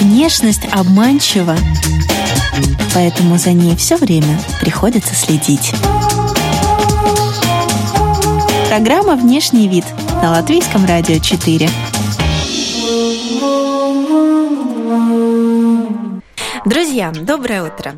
Внешность обманчива, поэтому за ней все время приходится следить. Программа «Внешний вид» на Латвийском радио 4. Друзья, доброе утро!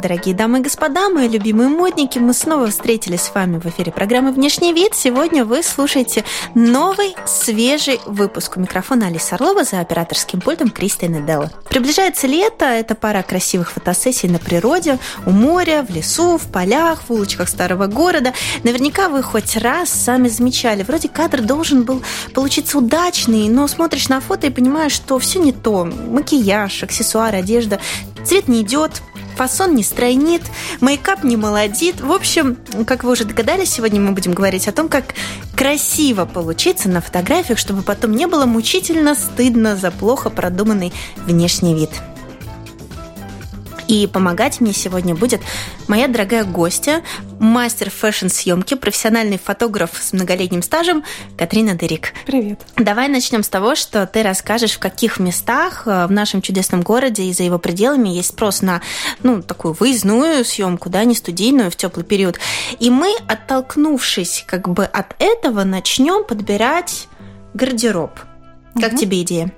Дорогие дамы и господа, мои любимые модники, мы снова встретились с вами в эфире программы «Внешний вид». Сегодня вы слушаете новый, свежий выпуск. У микрофона Алиса Орлова за операторским пультом Кристина Делла. Приближается лето, это пара красивых фотосессий на природе, у моря, в лесу, в полях, в улочках старого города. Наверняка вы хоть раз сами замечали, вроде кадр должен был получиться удачный, но смотришь на фото и понимаешь, что все не то. Макияж, аксессуары, одежда, цвет не идет, фасон не стройнит, мейкап не молодит. В общем, как вы уже догадались, сегодня мы будем говорить о том, как красиво получиться на фотографиях, чтобы потом не было мучительно стыдно за плохо продуманный внешний вид. И помогать мне сегодня будет моя дорогая гостья, мастер фэшн-съемки, профессиональный фотограф с многолетним стажем Катрина Дырик. Привет. Давай начнем с того, что ты расскажешь, в каких местах э, в нашем чудесном городе и за его пределами есть спрос на ну, такую выездную съемку, да, не студийную в теплый период. И мы, оттолкнувшись как бы от этого, начнем подбирать гардероб. Как угу. тебе идея?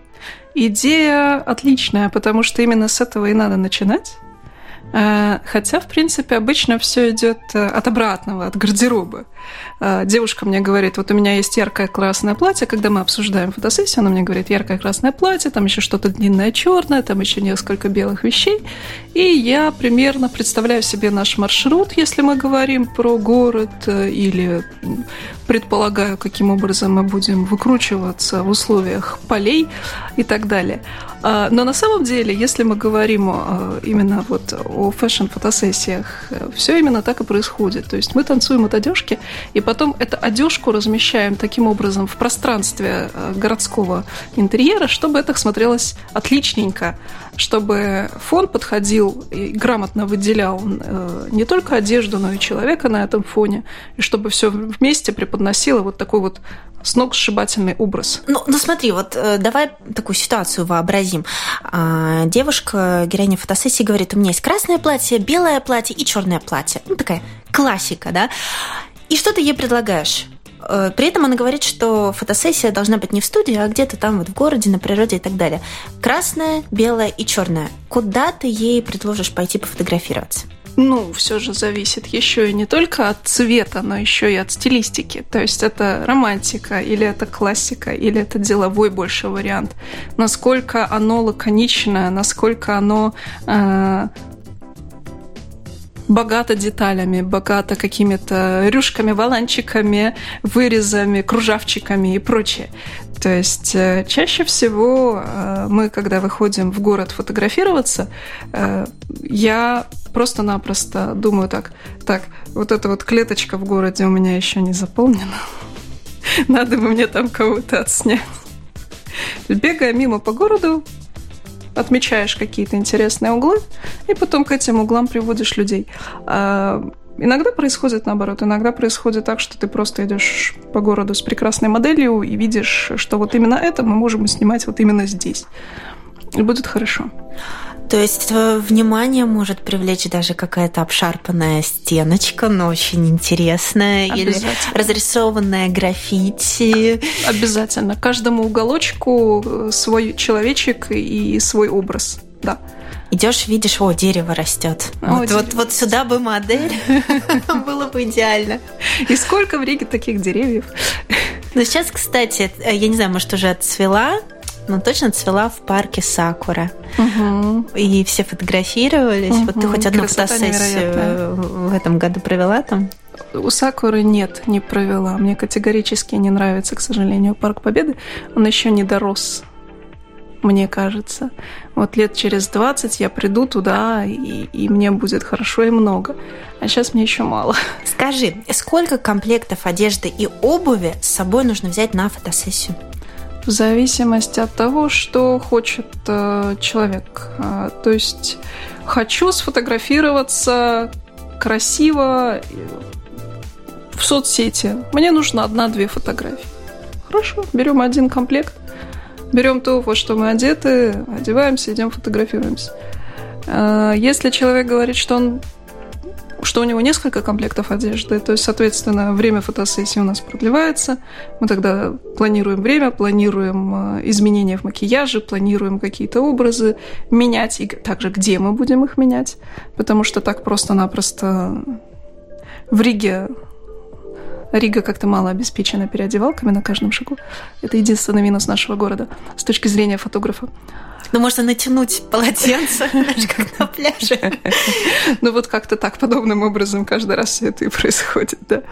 Идея отличная, потому что именно с этого и надо начинать. Э, хотя, в принципе, обычно все идет э, от обратного, от гардероба. Э, девушка мне говорит, вот у меня есть яркое красное платье, когда мы обсуждаем фотосессию, она мне говорит, яркое красное платье, там еще что-то длинное черное, там еще несколько белых вещей. И я примерно представляю себе наш маршрут, если мы говорим про город, или предполагаю, каким образом мы будем выкручиваться в условиях полей и так далее. А, но на самом деле, если мы говорим а, именно вот о фэшн-фотосессиях, все именно так и происходит. То есть мы танцуем от одежки, и потом эту одежку размещаем таким образом в пространстве а, городского интерьера, чтобы это смотрелось отличненько, чтобы фон подходил и грамотно выделял не только одежду, но и человека на этом фоне, и чтобы все вместе преподносило вот такой вот сногсшибательный образ. Ну, ну смотри, вот э, давай такую ситуацию вообразим. А, девушка, героиня фотосессии, говорит, у меня есть красное платье, белое платье и черное платье. Ну, такая классика, да? И что ты ей предлагаешь? Э, при этом она говорит, что фотосессия должна быть не в студии, а где-то там вот в городе, на природе и так далее. Красное, белое и черное. Куда ты ей предложишь пойти пофотографироваться? ну, все же зависит еще и не только от цвета, но еще и от стилистики. То есть это романтика, или это классика, или это деловой больше вариант. Насколько оно лаконичное, насколько оно э, богато деталями, богато какими-то рюшками, валанчиками, вырезами, кружавчиками и прочее. То есть э, чаще всего э, мы, когда выходим в город фотографироваться, э, я просто-напросто думаю так, так, вот эта вот клеточка в городе у меня еще не заполнена. Надо бы мне там кого-то отснять. Бегая мимо по городу, отмечаешь какие-то интересные углы, и потом к этим углам приводишь людей. А, иногда происходит наоборот, иногда происходит так, что ты просто идешь по городу с прекрасной моделью и видишь, что вот именно это мы можем снимать вот именно здесь. И будет хорошо. То есть э, внимание может привлечь даже какая-то обшарпанная стеночка, но очень интересная, или разрисованная граффити. Обязательно. Каждому уголочку э, свой человечек и свой образ. Да. Идешь, видишь, о, дерево растет. О, вот, дерево. вот, вот сюда бы модель было бы идеально. И сколько в Риге таких деревьев? Ну, сейчас, кстати, э, я не знаю, может, уже отцвела, но точно цвела в парке Сакура. Угу. И все фотографировались. Угу. Вот ты хоть одну Красота фотосессию в этом году провела там? У Сакуры нет, не провела. Мне категорически не нравится, к сожалению, Парк Победы. Он еще не дорос мне кажется. Вот лет через 20 я приду туда, и, и мне будет хорошо и много. А сейчас мне еще мало. Скажи, сколько комплектов одежды и обуви с собой нужно взять на фотосессию? В зависимости от того, что хочет э, человек. Э, то есть хочу сфотографироваться красиво, в соцсети. Мне нужно одна-две фотографии. Хорошо, берем один комплект, берем то, во что мы одеты, одеваемся, идем фотографируемся. А, если человек говорит, что он что у него несколько комплектов одежды, то есть, соответственно, время фотосессии у нас продлевается. Мы тогда планируем время, планируем а, изменения в макияже, планируем какие-то образы менять, и также где мы будем их менять, потому что так просто-напросто в Риге Рига как-то мало обеспечена переодевалками на каждом шагу. Это единственный минус нашего города с точки зрения фотографа. Ну, можно натянуть полотенце, как на пляже. Ну, вот как-то так, подобным образом каждый раз все это и происходит, да.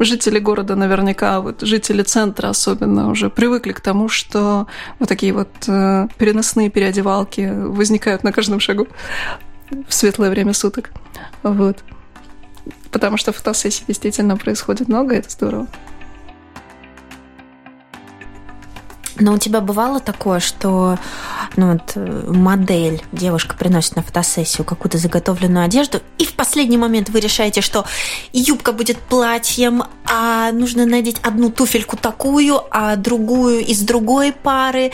Жители города наверняка, вот жители центра особенно уже привыкли к тому, что вот такие вот э, переносные переодевалки возникают на каждом шагу в светлое время суток. Вот. Потому что фотосессий действительно происходит много, и это здорово. Но у тебя бывало такое, что ну, вот, э, модель, девушка приносит на фотосессию какую-то заготовленную одежду, и в последний момент вы решаете, что юбка будет платьем, а нужно надеть одну туфельку такую, а другую из другой пары,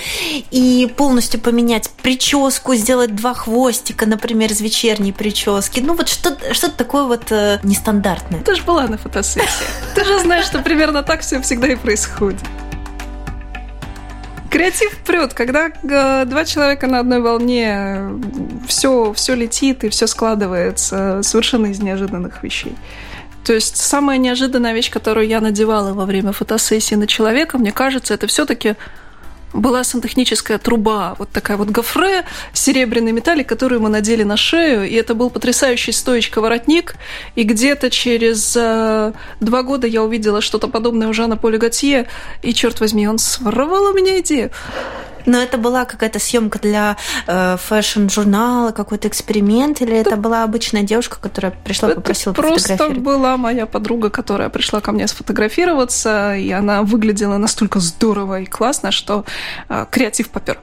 и полностью поменять прическу, сделать два хвостика, например, из вечерней прически. Ну вот что-то что такое вот э, нестандартное. Ты же была на фотосессии. Ты же знаешь, что примерно так все всегда и происходит. Креатив прет, когда э, два человека на одной волне, все, все летит и все складывается совершенно из неожиданных вещей. То есть самая неожиданная вещь, которую я надевала во время фотосессии на человека, мне кажется, это все-таки была сантехническая труба, вот такая вот гофре, серебряный металлик, которую мы надели на шею, и это был потрясающий стоечка-воротник, и где-то через э, два года я увидела что-то подобное у Жана Поля Готье, и, черт возьми, он своровал у меня идею. Но это была какая-то съемка для э, фэшн-журнала, какой-то эксперимент, или это, это была обычная девушка, которая пришла, это попросила просто была моя подруга, которая пришла ко мне сфотографироваться, и она выглядела настолько здорово и классно, что э, креатив попер.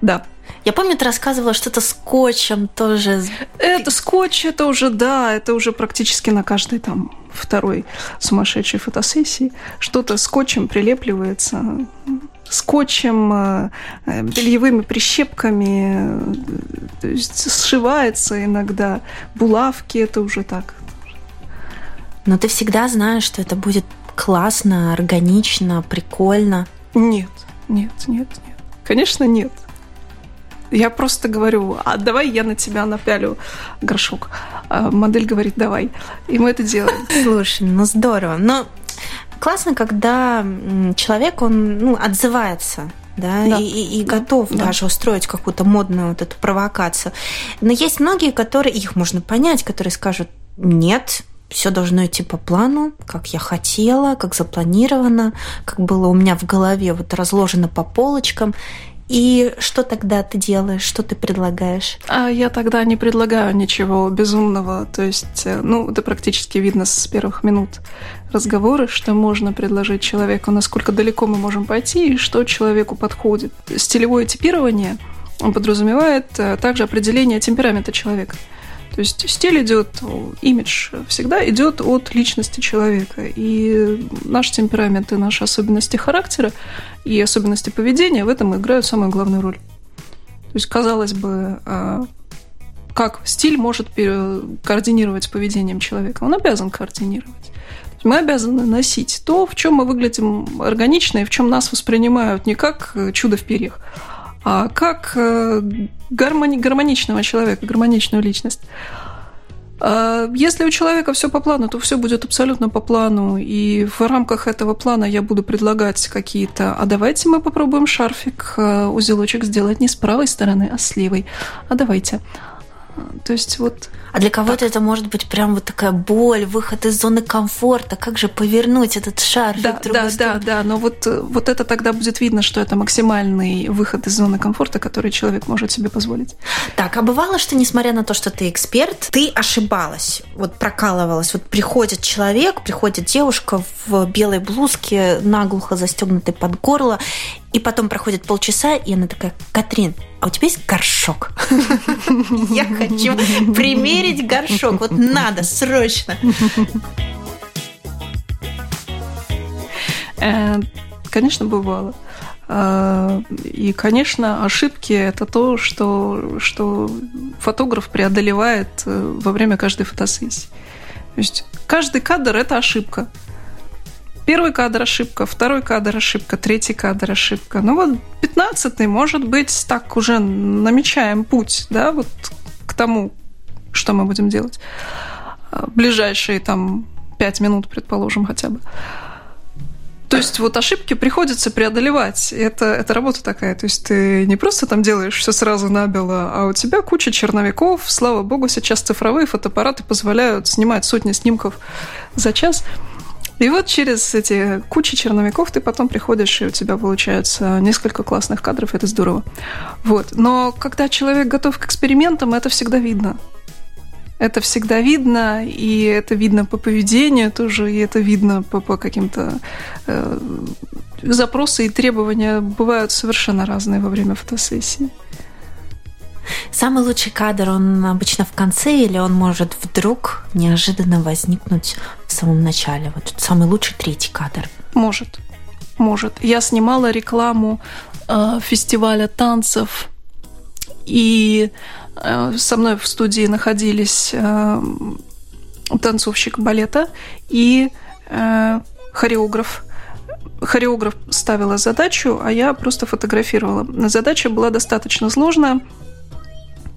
Да. Я помню, ты рассказывала что-то скотчем тоже. Это скотч, это уже, да, это уже практически на каждой там второй сумасшедшей фотосессии. Что-то скотчем прилепливается скотчем, э, э, бельевыми прищепками, то есть сшивается иногда. Булавки это уже так. Но ты всегда знаешь, что это будет классно, органично, прикольно. Нет, нет, нет, нет. Конечно, нет. Я просто говорю, а давай я на тебя напялю горшок. А модель говорит, давай. И мы это делаем. Слушай, ну здорово. Но классно, когда человек, он ну, отзывается да, да. И, и, готов да. даже устроить какую-то модную вот эту провокацию. Но есть многие, которые, их можно понять, которые скажут, нет, все должно идти по плану, как я хотела, как запланировано, как было у меня в голове вот разложено по полочкам. И что тогда ты делаешь, что ты предлагаешь? А я тогда не предлагаю ничего безумного. То есть, э, ну, это практически видно с первых минут разговора, что можно предложить человеку, насколько далеко мы можем пойти и что человеку подходит. Стилевое типирование подразумевает э, также определение темперамента человека. То есть стиль идет, имидж всегда идет от личности человека. И наш темперамент и наши особенности характера и особенности поведения в этом играют самую главную роль. То есть, казалось бы, а, как стиль может координировать с поведением человека? Он обязан координировать. Мы обязаны носить то, в чем мы выглядим органично и в чем нас воспринимают не как чудо в перьях, а как э, гармони- гармоничного человека, гармоничную личность. А если у человека все по плану, то все будет абсолютно по плану. И в рамках этого плана я буду предлагать какие-то, а давайте мы попробуем шарфик, э, узелочек сделать не с правой стороны, а с левой. А давайте. То есть вот а для кого-то это может быть прям вот такая боль, выход из зоны комфорта. Как же повернуть этот шар да, да, сторону? Да, да, но вот, вот это тогда будет видно, что это максимальный выход из зоны комфорта, который человек может себе позволить. Так, а бывало, что несмотря на то, что ты эксперт, ты ошибалась, вот прокалывалась. Вот приходит человек, приходит девушка в белой блузке, наглухо застегнутой под горло, и потом проходит полчаса, и она такая, Катрин, а у тебя есть горшок? Я хочу примерить горшок. Вот надо, срочно. Э, конечно, бывало. Э, и, конечно, ошибки – это то, что, что фотограф преодолевает э, во время каждой фотосессии. То есть каждый кадр – это ошибка. Первый кадр ошибка, второй кадр ошибка, третий кадр ошибка. Ну вот пятнадцатый, может быть, так уже намечаем путь, да, вот к тому, что мы будем делать. Ближайшие там пять минут, предположим, хотя бы. То есть вот ошибки приходится преодолевать. Это, это работа такая. То есть ты не просто там делаешь все сразу набело, а у тебя куча черновиков. Слава богу, сейчас цифровые фотоаппараты позволяют снимать сотни снимков за час. И вот через эти кучи черновиков ты потом приходишь, и у тебя получается несколько классных кадров, это здорово. Вот. Но когда человек готов к экспериментам, это всегда видно. Это всегда видно, и это видно по поведению тоже, и это видно по, по каким-то э, запросы и требования бывают совершенно разные во время фотосессии. Самый лучший кадр, он обычно в конце или он может вдруг неожиданно возникнуть самом начале? Вот самый лучший третий кадр. Может, может. Я снимала рекламу э, фестиваля танцев, и Э, со мной в студии находились э, танцовщик балета и э, хореограф. Хореограф ставила задачу, а я просто фотографировала. Задача была достаточно сложная.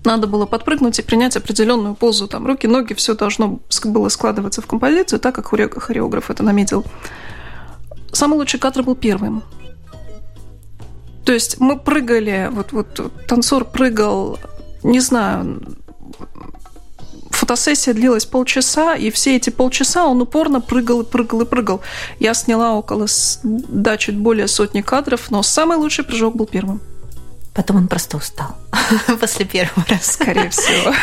Надо было подпрыгнуть и принять определенную позу. Там руки, ноги, все должно было складываться в композицию, так как хореограф это наметил. Самый лучший кадр был первым. То есть мы прыгали, вот, вот танцор прыгал не знаю, фотосессия длилась полчаса, и все эти полчаса он упорно прыгал и прыгал и прыгал. Я сняла около, да, чуть более сотни кадров, но самый лучший прыжок был первым. Потом он просто устал после первого раза. Скорее всего.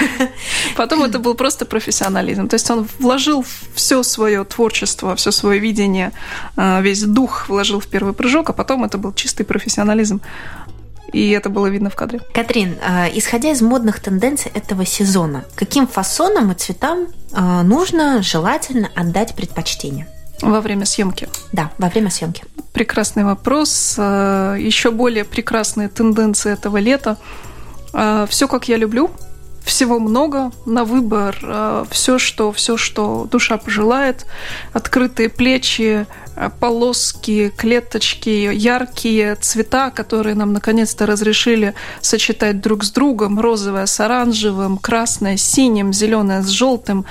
Потом это был просто профессионализм. То есть он вложил все свое творчество, все свое видение, а, весь дух вложил в первый прыжок, а потом это был чистый профессионализм и это было видно в кадре. Катрин, а, исходя из модных тенденций этого сезона, каким фасонам и цветам а, нужно желательно отдать предпочтение? Во время съемки. Да, во время съемки. Прекрасный вопрос. А, Еще более прекрасные тенденции этого лета. Все, как я люблю, всего много на выбор, все, что, все, что душа пожелает, открытые плечи, Э, полоски, клеточки, яркие цвета, которые нам наконец-то разрешили сочетать друг с другом. Розовое с оранжевым, красное с синим, зеленое с желтым.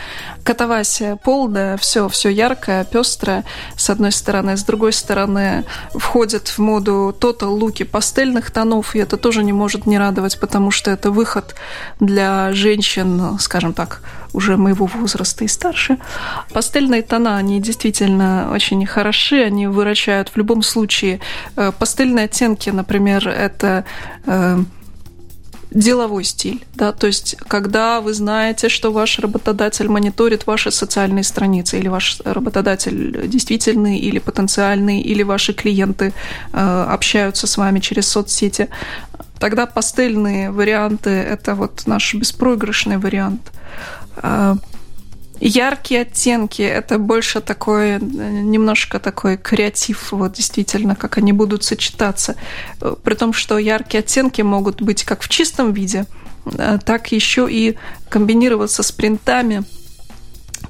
Катавасия полная, все, все яркое, пестрое, с одной стороны. С другой стороны, входит в моду тотал луки пастельных тонов, и это тоже не может не радовать, потому что это выход для женщин, скажем так, уже моего возраста и старше. Пастельные тона, они действительно очень хороши, они выручают в любом случае. Э, пастельные оттенки, например, это э, деловой стиль, да, то есть когда вы знаете, что ваш работодатель мониторит ваши социальные страницы, или ваш работодатель действительный или потенциальный, или ваши клиенты э, общаются с вами через соцсети, тогда пастельные варианты – это вот наш беспроигрышный вариант. Яркие оттенки – это больше такой, немножко такой креатив, вот действительно, как они будут сочетаться. При том, что яркие оттенки могут быть как в чистом виде, а, так еще и комбинироваться с принтами –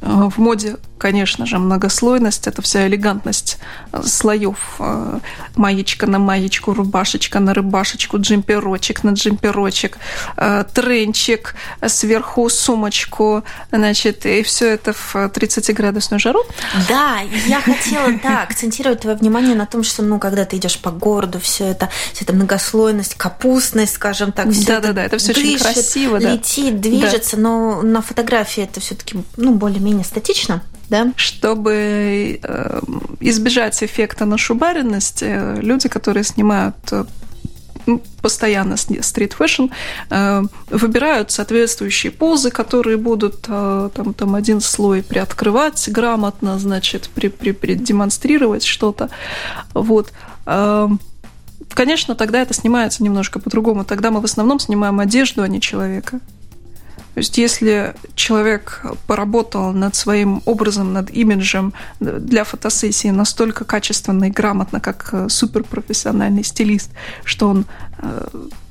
в моде, конечно же, многослойность, это вся элегантность э, слоев. Э, маечка на маечку, рубашечка на рубашечку, джемперочек на джемперочек, э, тренчик, сверху сумочку, значит, и все это в 30-градусную жару. Да, я хотела, да, акцентировать твое внимание на том, что, ну, когда ты идешь по городу, все это, вся эта многослойность, капустность, скажем так, все да, это да, да, это все очень красиво, летит, движется, да. но на фотографии это все-таки, ну, более более-менее статично, да? Чтобы э, избежать эффекта нашубаренности, э, люди, которые снимают э, ну, постоянно street fashion, выбирают соответствующие позы, которые будут там, там один слой приоткрывать грамотно, значит, при, при, при демонстрировать что-то. Вот. Конечно, тогда это снимается немножко по-другому. Тогда мы в основном снимаем одежду, а не человека. То есть если человек поработал над своим образом, над имиджем для фотосессии настолько качественно и грамотно, как э, суперпрофессиональный стилист, что он э,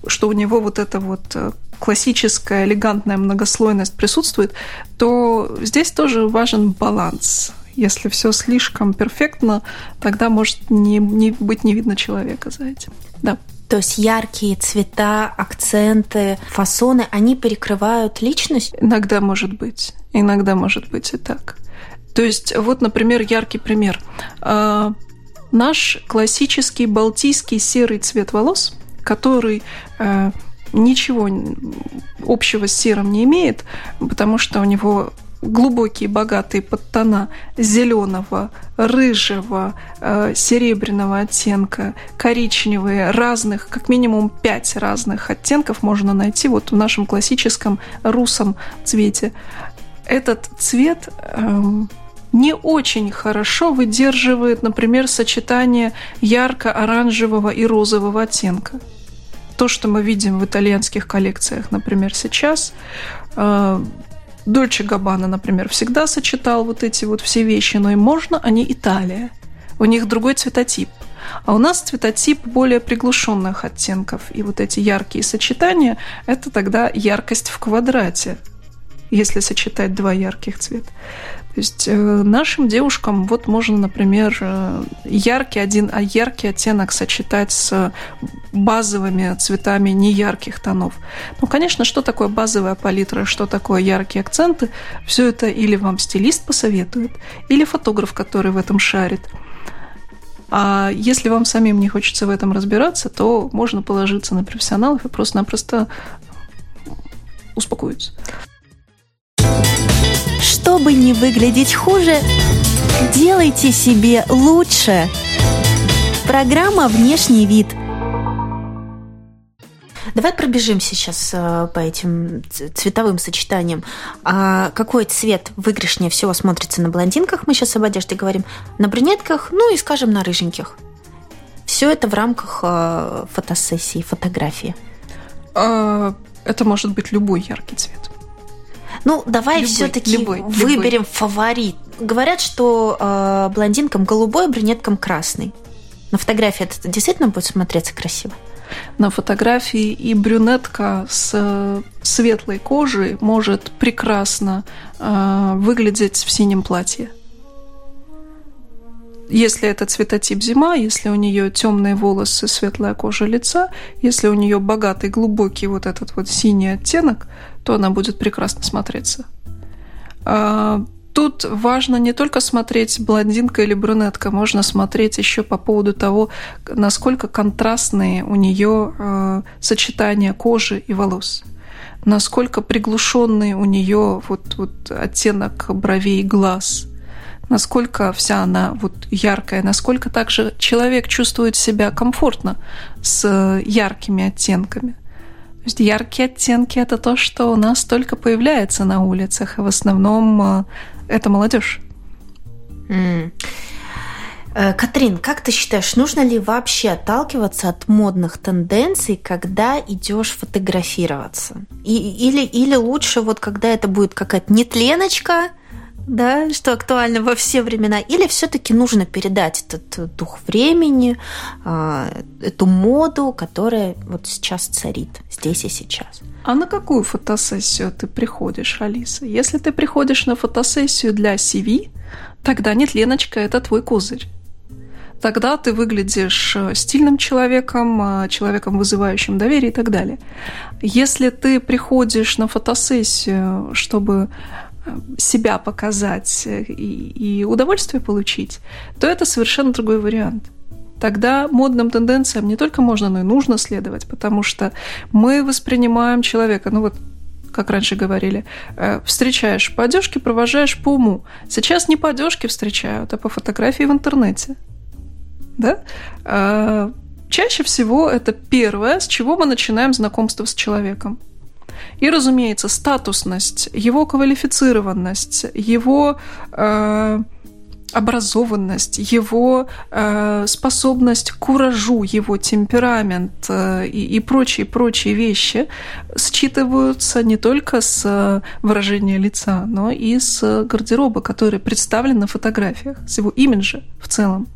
что у него вот эта вот э, классическая элегантная многослойность присутствует, то здесь тоже важен баланс. Если все слишком перфектно, тогда может не, не быть не видно человека за этим. Да. То есть яркие цвета, акценты, фасоны, они перекрывают личность? Иногда может быть. Иногда может быть и так. То есть, вот, например, яркий пример. А, наш классический балтийский серый цвет волос, который э, ничего общего с серым не имеет, потому что у него глубокие, богатые подтона зеленого, рыжего, э, серебряного оттенка, коричневые, разных, как минимум пять разных оттенков можно найти вот в нашем классическом русом цвете. Этот цвет э, не очень хорошо выдерживает, например, сочетание ярко-оранжевого и розового оттенка. То, что мы видим в итальянских коллекциях, например, сейчас, э, Дольче Габбана, например, всегда сочетал вот эти вот все вещи, но им можно, они Италия. У них другой цветотип. А у нас цветотип более приглушенных оттенков. И вот эти яркие сочетания – это тогда яркость в квадрате, если сочетать два ярких цвета. То есть э, нашим девушкам вот можно, например, э, яркий один, а яркий оттенок сочетать с базовыми цветами неярких тонов. Ну, конечно, что такое базовая палитра, что такое яркие акценты, все это или вам стилист посоветует, или фотограф, который в этом шарит. А если вам самим не хочется в этом разбираться, то можно положиться на профессионалов и просто-напросто успокоиться. Чтобы не выглядеть хуже, делайте себе лучше. Программа «Внешний вид». Давай пробежим сейчас э, по этим цветовым сочетаниям. А какой цвет выигрышнее всего смотрится на блондинках? Мы сейчас об одежде говорим. На брюнетках, ну и, скажем, на рыженьких. Все это в рамках э, фотосессии, фотографии. А, это может быть любой яркий цвет. Ну, давай все-таки выберем любой. фаворит. Говорят, что э, блондинкам голубой, брюнеткам красный. На фотографии это действительно будет смотреться красиво? На фотографии и брюнетка с э, светлой кожей может прекрасно э, выглядеть в синем платье. Если это цветотип зима, если у нее темные волосы, светлая кожа лица, если у нее богатый, глубокий вот этот вот синий оттенок, то она будет прекрасно смотреться. А, тут важно не только смотреть блондинка или брюнетка, можно смотреть еще по поводу того, насколько контрастные у нее э, сочетания кожи и волос, насколько приглушенный у нее вот, вот оттенок бровей и глаз, насколько вся она вот яркая, насколько также человек чувствует себя комфортно с яркими оттенками – есть яркие оттенки – это то, что у нас только появляется на улицах, и в основном э, это молодежь. Mm. Катрин, как ты считаешь, нужно ли вообще отталкиваться от модных тенденций, когда идешь фотографироваться? И, или, или лучше вот когда это будет какая-то нетленочка, да, что актуально во все времена, или все-таки нужно передать этот дух времени, а, эту моду, которая вот сейчас царит здесь и сейчас. А на какую фотосессию ты приходишь, Алиса? Если ты приходишь на фотосессию для CV, тогда нет, Леночка, это твой козырь. Тогда ты выглядишь э, стильным человеком, э, человеком, вызывающим доверие и так далее. Если ты приходишь на фотосессию, чтобы себя показать и, и удовольствие получить, то это совершенно другой вариант. Тогда модным тенденциям не только можно, но и нужно следовать, потому что мы воспринимаем человека, ну вот как раньше говорили, э, встречаешь по одежке, провожаешь по уму. Сейчас не по одежке встречают, а по фотографии в интернете. Да? А, чаще всего это первое, с чего мы начинаем знакомство с человеком. И, разумеется, статусность, его квалифицированность, его э, образованность, его э, способность к куражу, его темперамент э, и, и прочие прочие вещи считываются не только с выражения лица, но и с гардероба, который представлен на фотографиях, с его имиджа в целом.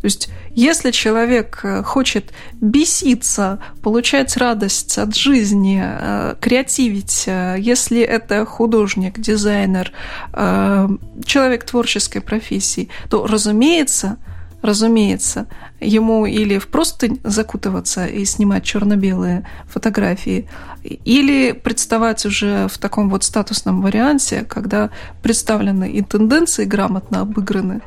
То есть, если человек э, хочет беситься, получать радость от жизни, э, креативить, э, если это художник, дизайнер, человек творческой профессии, то, разумеется, разумеется, ему или в просто закутываться и снимать черно-белые фотографии, или представать уже в таком вот статусном варианте, когда представлены и тенденции грамотно обыграны,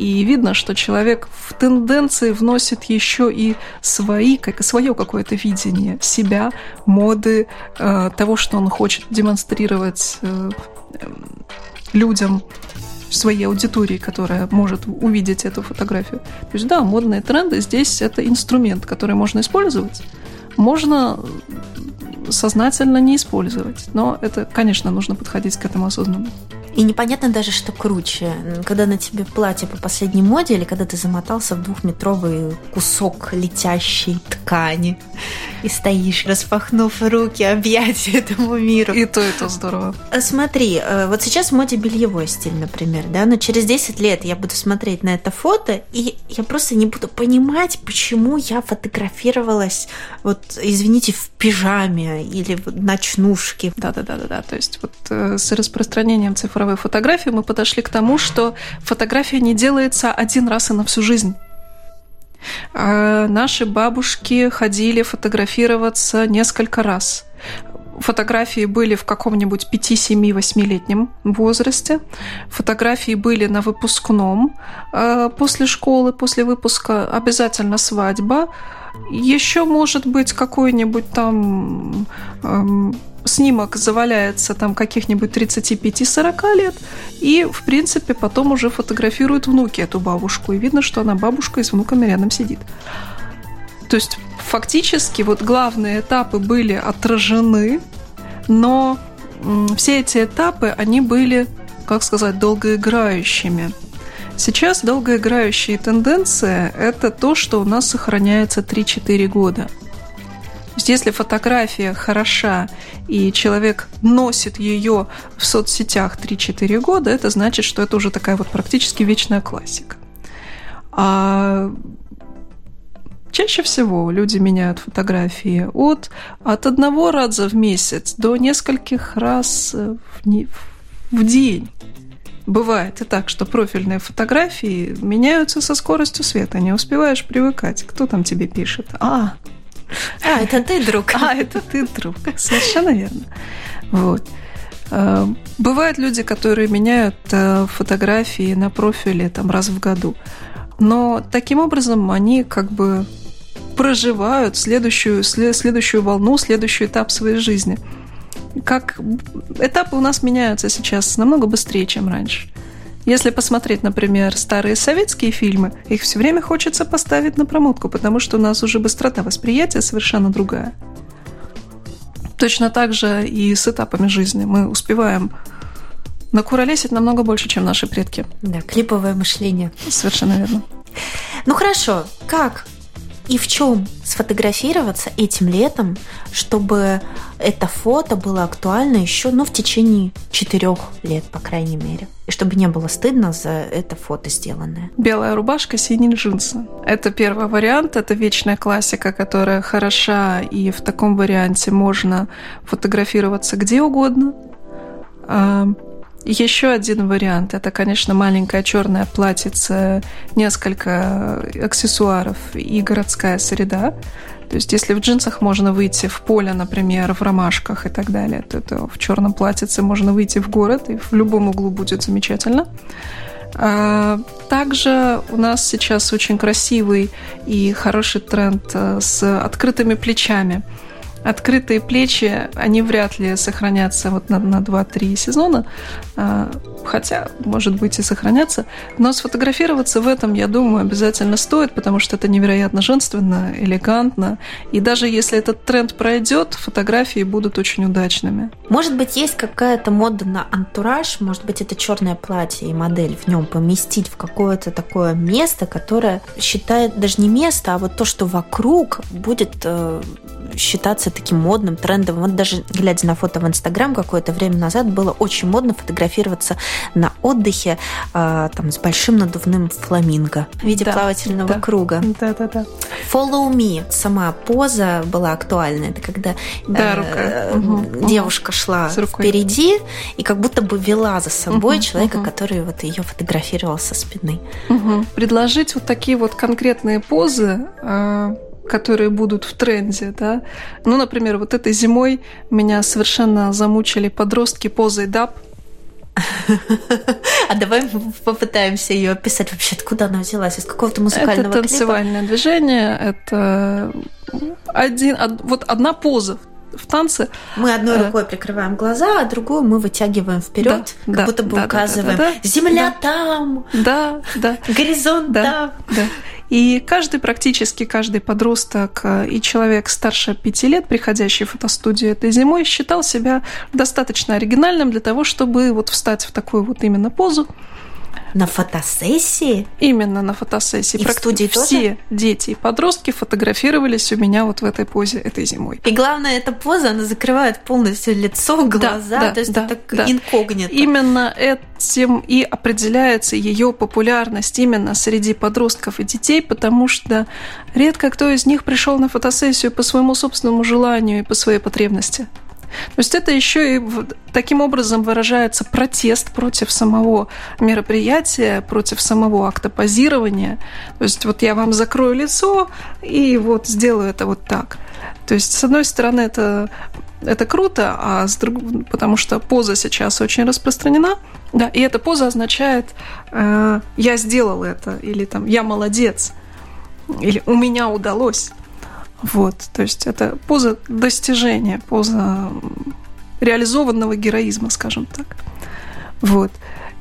и видно, что человек в тенденции вносит еще и свои, как, свое какое-то видение себя, моды, э, того, что он хочет демонстрировать э, людям, своей аудитории, которая может увидеть эту фотографию. То есть, да, модные тренды здесь это инструмент, который можно использовать. Можно сознательно не использовать. Но это, конечно, нужно подходить к этому осознанно. И непонятно даже, что круче, когда на тебе платье по последней моде или когда ты замотался в двухметровый кусок летящей ткани и стоишь, распахнув руки, объятия этому миру. И то, и то здорово. Э, смотри, э, вот сейчас в моде бельевой стиль, например, да, но через 10 лет я буду смотреть на это фото, и я просто не буду понимать, почему я фотографировалась, вот, извините, в пижаме или в ночнушке. Да-да-да-да, то есть вот э, с распространением цифровой фотографии мы подошли к тому, что фотография не делается один раз и на всю жизнь. А наши бабушки ходили фотографироваться несколько раз. Фотографии были в каком-нибудь 5-7-8-летнем возрасте. Фотографии были на выпускном а после школы, после выпуска. Обязательно свадьба. Еще может быть какой-нибудь там эм, снимок заваляется там каких-нибудь 35-40 лет, и, в принципе, потом уже фотографируют внуки эту бабушку, и видно, что она бабушка и с внуками рядом сидит. То есть, фактически, вот главные этапы были отражены, но все эти этапы, они были, как сказать, долгоиграющими. Сейчас долгоиграющие тенденции – это то, что у нас сохраняется 3-4 года – есть если фотография хороша, и человек носит ее в соцсетях 3-4 года, это значит, что это уже такая вот практически вечная классика. А Чаще всего люди меняют фотографии от, от одного раза в месяц до нескольких раз в, в день. Бывает и так, что профильные фотографии меняются со скоростью света. Не успеваешь привыкать. Кто там тебе пишет? А, а, это ты, друг. А, это ты, друг. Совершенно верно. Вот. Э, бывают люди, которые меняют э, фотографии на профиле там раз в году. Но таким образом они как бы проживают следующую, следующую волну, следующий этап своей жизни. Как этапы у нас меняются сейчас намного быстрее, чем раньше. Если посмотреть, например, старые советские фильмы, их все время хочется поставить на промотку, потому что у нас уже быстрота восприятия совершенно другая. Точно так же и с этапами жизни. Мы успеваем накуролесить намного больше, чем наши предки. Да, клиповое мышление. Совершенно верно. Ну хорошо, как и в чем сфотографироваться этим летом, чтобы это фото было актуально еще ну, в течение четырех лет, по крайней мере. И чтобы не было стыдно за это фото сделанное. Белая рубашка, синие джинсы. Это первый вариант, это вечная классика, которая хороша, и в таком варианте можно фотографироваться где угодно. Еще один вариант – это, конечно, маленькое черное платьице, несколько аксессуаров и городская среда. То есть, если в джинсах можно выйти в поле, например, в ромашках и так далее, то, то в черном платьице можно выйти в город, и в любом углу будет замечательно. А, также у нас сейчас очень красивый и хороший тренд э, с открытыми плечами – открытые плечи, они вряд ли сохранятся вот на, на 2-3 сезона, а, хотя, может быть, и сохранятся. Но сфотографироваться в этом, я думаю, обязательно стоит, потому что это невероятно женственно, элегантно. И даже если этот тренд пройдет, фотографии будут очень удачными. Может быть, есть какая-то мода на антураж, может быть, это черное платье и модель в нем поместить в какое-то такое место, которое считает даже не место, а вот то, что вокруг будет э, считаться таким модным, трендовым. Вот даже глядя на фото в Инстаграм какое-то время назад было очень модно фотографироваться на отдыхе э, там, с большим надувным фламинго в виде да, плавательного да, круга. Да, да, да. Follow me. Сама поза была актуальна. Это когда да, рука. Э, девушка шла впереди и как будто бы вела за собой угу, человека, угу. который вот ее фотографировал со спины. Угу. Предложить вот такие вот конкретные позы э, которые будут в тренде, да. Ну, например, вот этой зимой меня совершенно замучили подростки позой даб. А давай попытаемся ее описать вообще, откуда она взялась, из какого-то музыкального Это танцевальное клипа? движение, это один, вот одна поза в танце. Мы одной э, рукой прикрываем глаза, а другую мы вытягиваем вперед, да, как да, будто бы да, указываем: да, да, да, земля да, там, да, да, горизонт да, там. Да. И каждый, практически каждый подросток э, и человек старше пяти лет, приходящий в фотостудию этой зимой, считал себя достаточно оригинальным для того, чтобы вот встать в такую вот именно позу на фотосессии? Именно на фотосессии. И в студии все тоже? дети и подростки фотографировались у меня вот в этой позе этой зимой. И главное, эта поза, она закрывает полностью лицо, глаза, да, да, то есть да, так да. инкогнито. Именно этим и определяется ее популярность именно среди подростков и детей, потому что редко кто из них пришел на фотосессию по своему собственному желанию и по своей потребности. То есть это еще и таким образом выражается протест против самого мероприятия, против самого акта позирования. То есть вот я вам закрою лицо и вот сделаю это вот так. То есть, с одной стороны, это, это круто, а с другой, потому что поза сейчас очень распространена, да, и эта поза означает э, «я сделал это» или там «я молодец» или «у меня удалось». Вот, то есть это поза достижения, поза реализованного героизма, скажем так. Вот.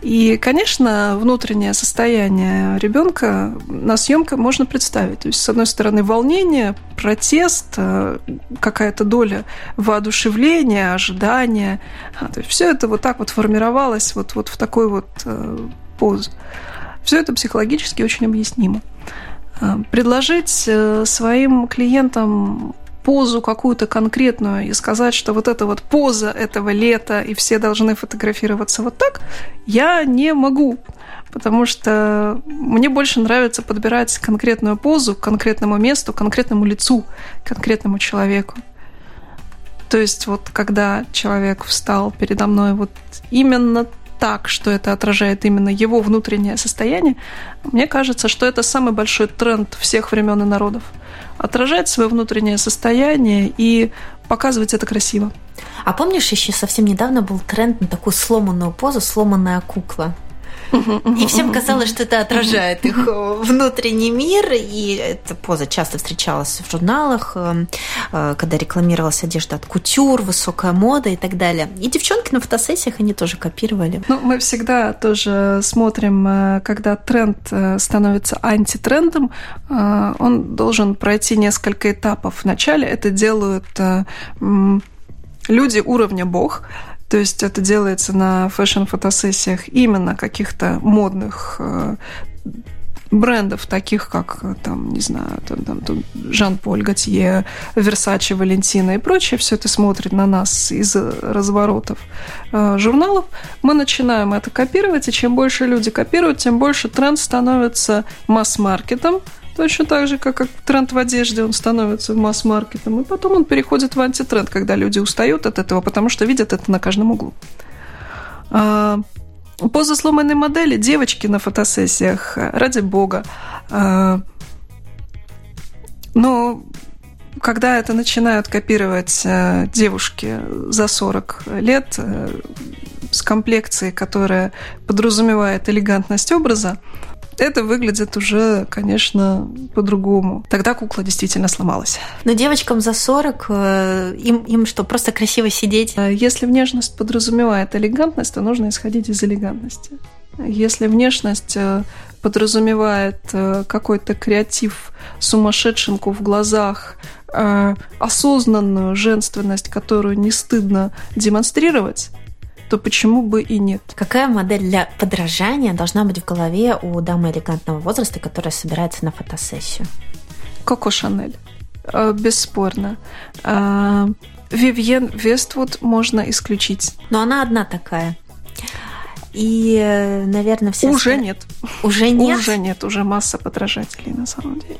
И, конечно, внутреннее состояние ребенка на съемках можно представить. То есть, с одной стороны, волнение, протест, э, какая-то доля воодушевления, ожидания. А, то есть, все это вот так вот формировалось вот, вот в такой вот э, позу. Все это психологически очень объяснимо. Э, предложить э, своим клиентам позу какую-то конкретную и сказать, что вот эта вот поза этого лета, и все должны фотографироваться вот так, я не могу. Потому что мне больше нравится подбирать конкретную позу к конкретному месту, конкретному лицу, конкретному человеку. То есть вот когда человек встал передо мной вот именно так, что это отражает именно его внутреннее состояние, мне кажется, что это самый большой тренд всех времен и народов. Отражать свое внутреннее состояние и показывать это красиво. А помнишь, еще совсем недавно был тренд на такую сломанную позу, сломанная кукла? И всем казалось, что это отражает их внутренний мир. И эта поза часто встречалась в журналах, э, э, когда рекламировалась одежда от кутюр, высокая мода и так далее. И девчонки на фотосессиях они тоже копировали. Ну, мы всегда тоже смотрим, э, когда тренд становится антитрендом, он должен пройти несколько этапов. Вначале это делают люди уровня бог, то есть это делается на фэшн-фотосессиях именно каких-то модных э, брендов, таких как, там, не знаю, там, там, Жан-Поль Готье, Версачи, Валентина и прочее, все это смотрит на нас из разворотов э, журналов, мы начинаем это копировать, и чем больше люди копируют, тем больше тренд становится масс-маркетом, Точно так же, как, как тренд в одежде, он становится масс-маркетом, и потом он переходит в антитренд, когда люди устают от этого, потому что видят это на каждом углу. А, поза сломанной модели девочки на фотосессиях, ради бога. А, но когда это начинают копировать э, девушки за 40 лет э, с комплекцией, которая подразумевает элегантность образа, это выглядит уже, конечно, по-другому. Тогда кукла действительно сломалась. Но девочкам за 40, э, им, им что, просто красиво сидеть? Э, если внешность подразумевает элегантность, то нужно исходить из элегантности. Если внешность э, подразумевает какой-то креатив, сумасшедшенку в глазах, осознанную женственность, которую не стыдно демонстрировать, то почему бы и нет? Какая модель для подражания должна быть в голове у дамы элегантного возраста, которая собирается на фотосессию? Коко Шанель. Э, бесспорно. Э, Вивьен Вествуд можно исключить. Но она одна такая. И, э, наверное, все... Уже нет. Уже нет? Уже нет, уже масса подражателей на самом деле.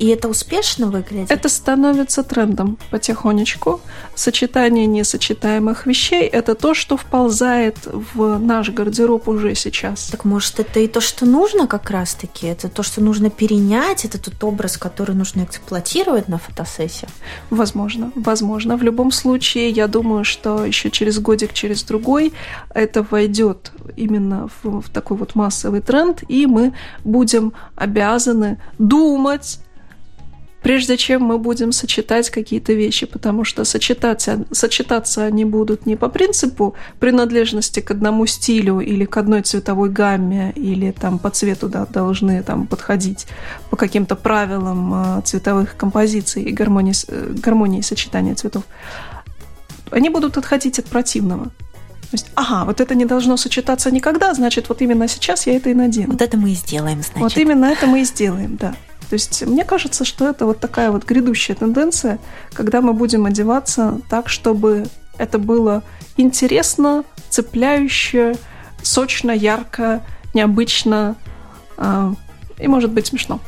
И это успешно выглядит? Это становится трендом потихонечку. Сочетание несочетаемых вещей – это то, что вползает в наш гардероб уже сейчас. Так может, это и то, что нужно как раз-таки? Это то, что нужно перенять? Это тот образ, который нужно эксплуатировать на фотосессиях? Возможно, возможно. В любом случае, я думаю, что еще через годик, через другой это войдет именно в, в такой вот массовый тренд, и мы будем обязаны думать прежде чем мы будем сочетать какие-то вещи, потому что сочетаться, сочетаться они будут не по принципу принадлежности к одному стилю или к одной цветовой гамме, или там по цвету да, должны там подходить по каким-то правилам э, цветовых композиций и гармонии, э, гармонии сочетания цветов. Они будут отходить от противного. То есть, ага, вот это не должно сочетаться никогда, значит, вот именно сейчас я это и надену. Вот это мы и сделаем, значит. Вот именно это мы и сделаем, да. То есть мне кажется, что это вот такая вот грядущая тенденция, когда мы будем одеваться так, чтобы это было интересно, цепляюще, сочно, ярко, необычно э, и, может быть, смешно.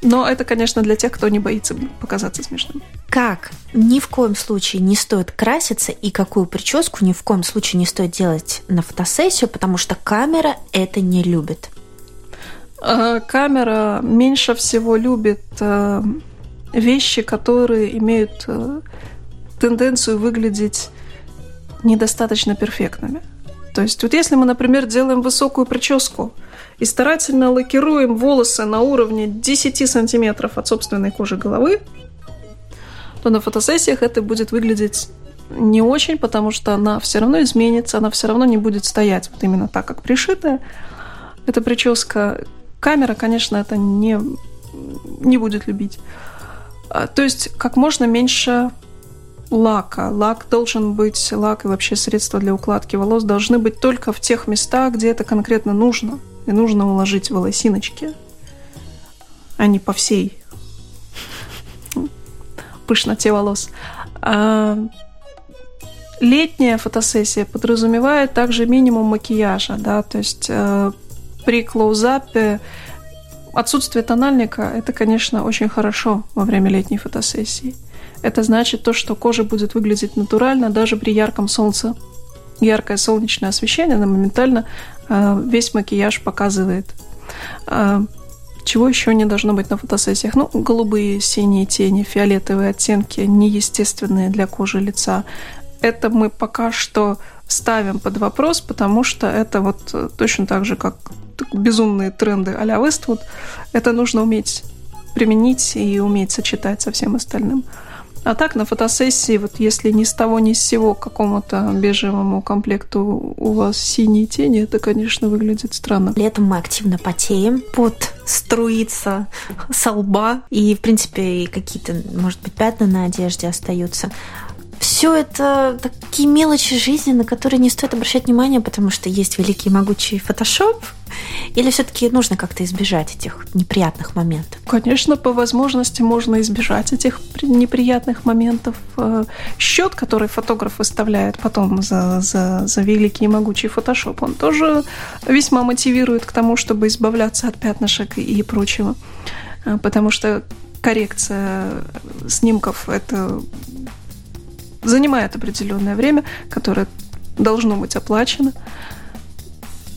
Но это, конечно, для тех, кто не боится показаться смешным. Как ни в коем случае не стоит краситься и какую прическу ни в коем случае не стоит делать на фотосессию, потому что камера это не любит. Э, камера меньше всего любит э, вещи, которые имеют э, тенденцию выглядеть недостаточно перфектными. То есть вот если мы, например, делаем высокую прическу и старательно лакируем волосы на уровне 10 сантиметров от собственной кожи головы, то на фотосессиях это будет выглядеть не очень, потому что она все равно изменится, она все равно не будет стоять вот именно так, как пришитая. Эта прическа камера, конечно, это не, не будет любить. А, то есть как можно меньше лака. Лак должен быть, лак и вообще средства для укладки волос должны быть только в тех местах, где это конкретно нужно. И нужно уложить волосиночки, а не по всей пышноте волос. А летняя фотосессия подразумевает также минимум макияжа, да, то есть э, при клоузапе отсутствие тональника – это, конечно, очень хорошо во время летней фотосессии. Это значит то, что кожа будет выглядеть натурально даже при ярком солнце. Яркое солнечное освещение, оно моментально э, весь макияж показывает. Э, чего еще не должно быть на фотосессиях? Ну, голубые, синие тени, фиолетовые оттенки, неестественные для кожи лица. Это мы пока что ставим под вопрос, потому что это вот э, точно так же, как безумные тренды а-ля Westwood, это нужно уметь применить и уметь сочетать со всем остальным. А так на фотосессии, вот если ни с того ни с сего какому-то бежевому комплекту у вас синие тени, это, конечно, выглядит странно. Летом мы активно потеем, пот струится со лба, и, в принципе, какие-то, может быть, пятна на одежде остаются все это такие мелочи жизни, на которые не стоит обращать внимание, потому что есть великий могучий фотошоп, или все-таки нужно как-то избежать этих неприятных моментов? Конечно, по возможности можно избежать этих неприятных моментов. Э, Счет, который фотограф выставляет потом за, за, за великий и могучий фотошоп, он тоже весьма мотивирует к тому, чтобы избавляться от пятнышек и прочего. Э, потому что коррекция снимков – это занимает определенное время, которое должно быть оплачено.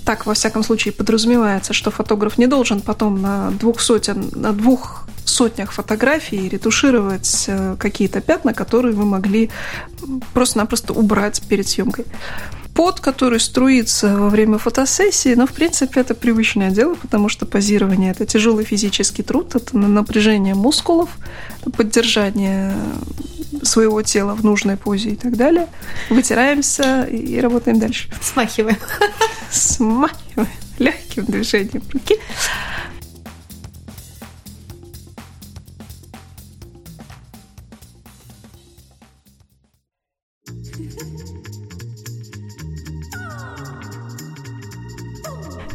Так, во всяком случае, подразумевается, что фотограф не должен потом на двух сотен, на двух сотнях фотографий ретушировать э, какие-то пятна, которые вы могли просто-напросто убрать перед съемкой пот, который струится во время фотосессии, но, в принципе, это привычное дело, потому что позирование – это тяжелый физический труд, это напряжение мускулов, поддержание своего тела в нужной позе и так далее. Вытираемся и работаем дальше. Смахиваем. Смахиваем легким движением руки.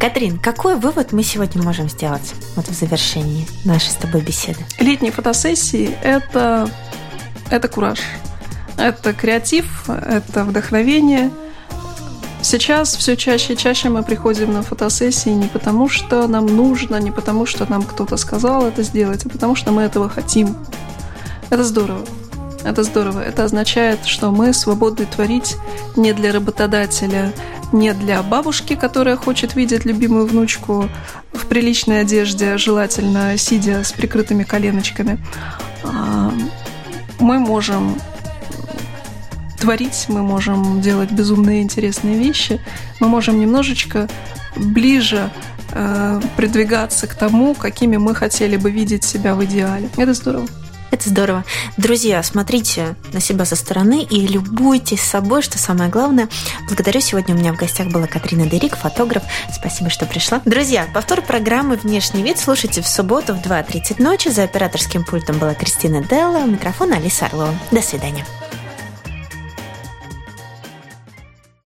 Катрин, какой вывод мы сегодня можем сделать вот в завершении нашей с тобой беседы? Летние фотосессии – это, это кураж, это креатив, это вдохновение. Сейчас все чаще и чаще мы приходим на фотосессии не потому, что нам нужно, не потому, что нам кто-то сказал это сделать, а потому что мы этого хотим. Это здорово. Это здорово. Это означает, что мы свободны творить не для работодателя, не для бабушки, которая хочет видеть любимую внучку в приличной одежде, желательно сидя с прикрытыми коленочками. Мы можем творить, мы можем делать безумные интересные вещи, мы можем немножечко ближе э, придвигаться к тому, какими мы хотели бы видеть себя в идеале. Это здорово. Это здорово. Друзья, смотрите на себя со стороны и любуйтесь собой, что самое главное. Благодарю. Сегодня у меня в гостях была Катрина Дерик, фотограф. Спасибо, что пришла. Друзья, повтор программы «Внешний вид» слушайте в субботу в 2.30 ночи. За операторским пультом была Кристина Делла, у микрофона Алиса Орлова. До свидания.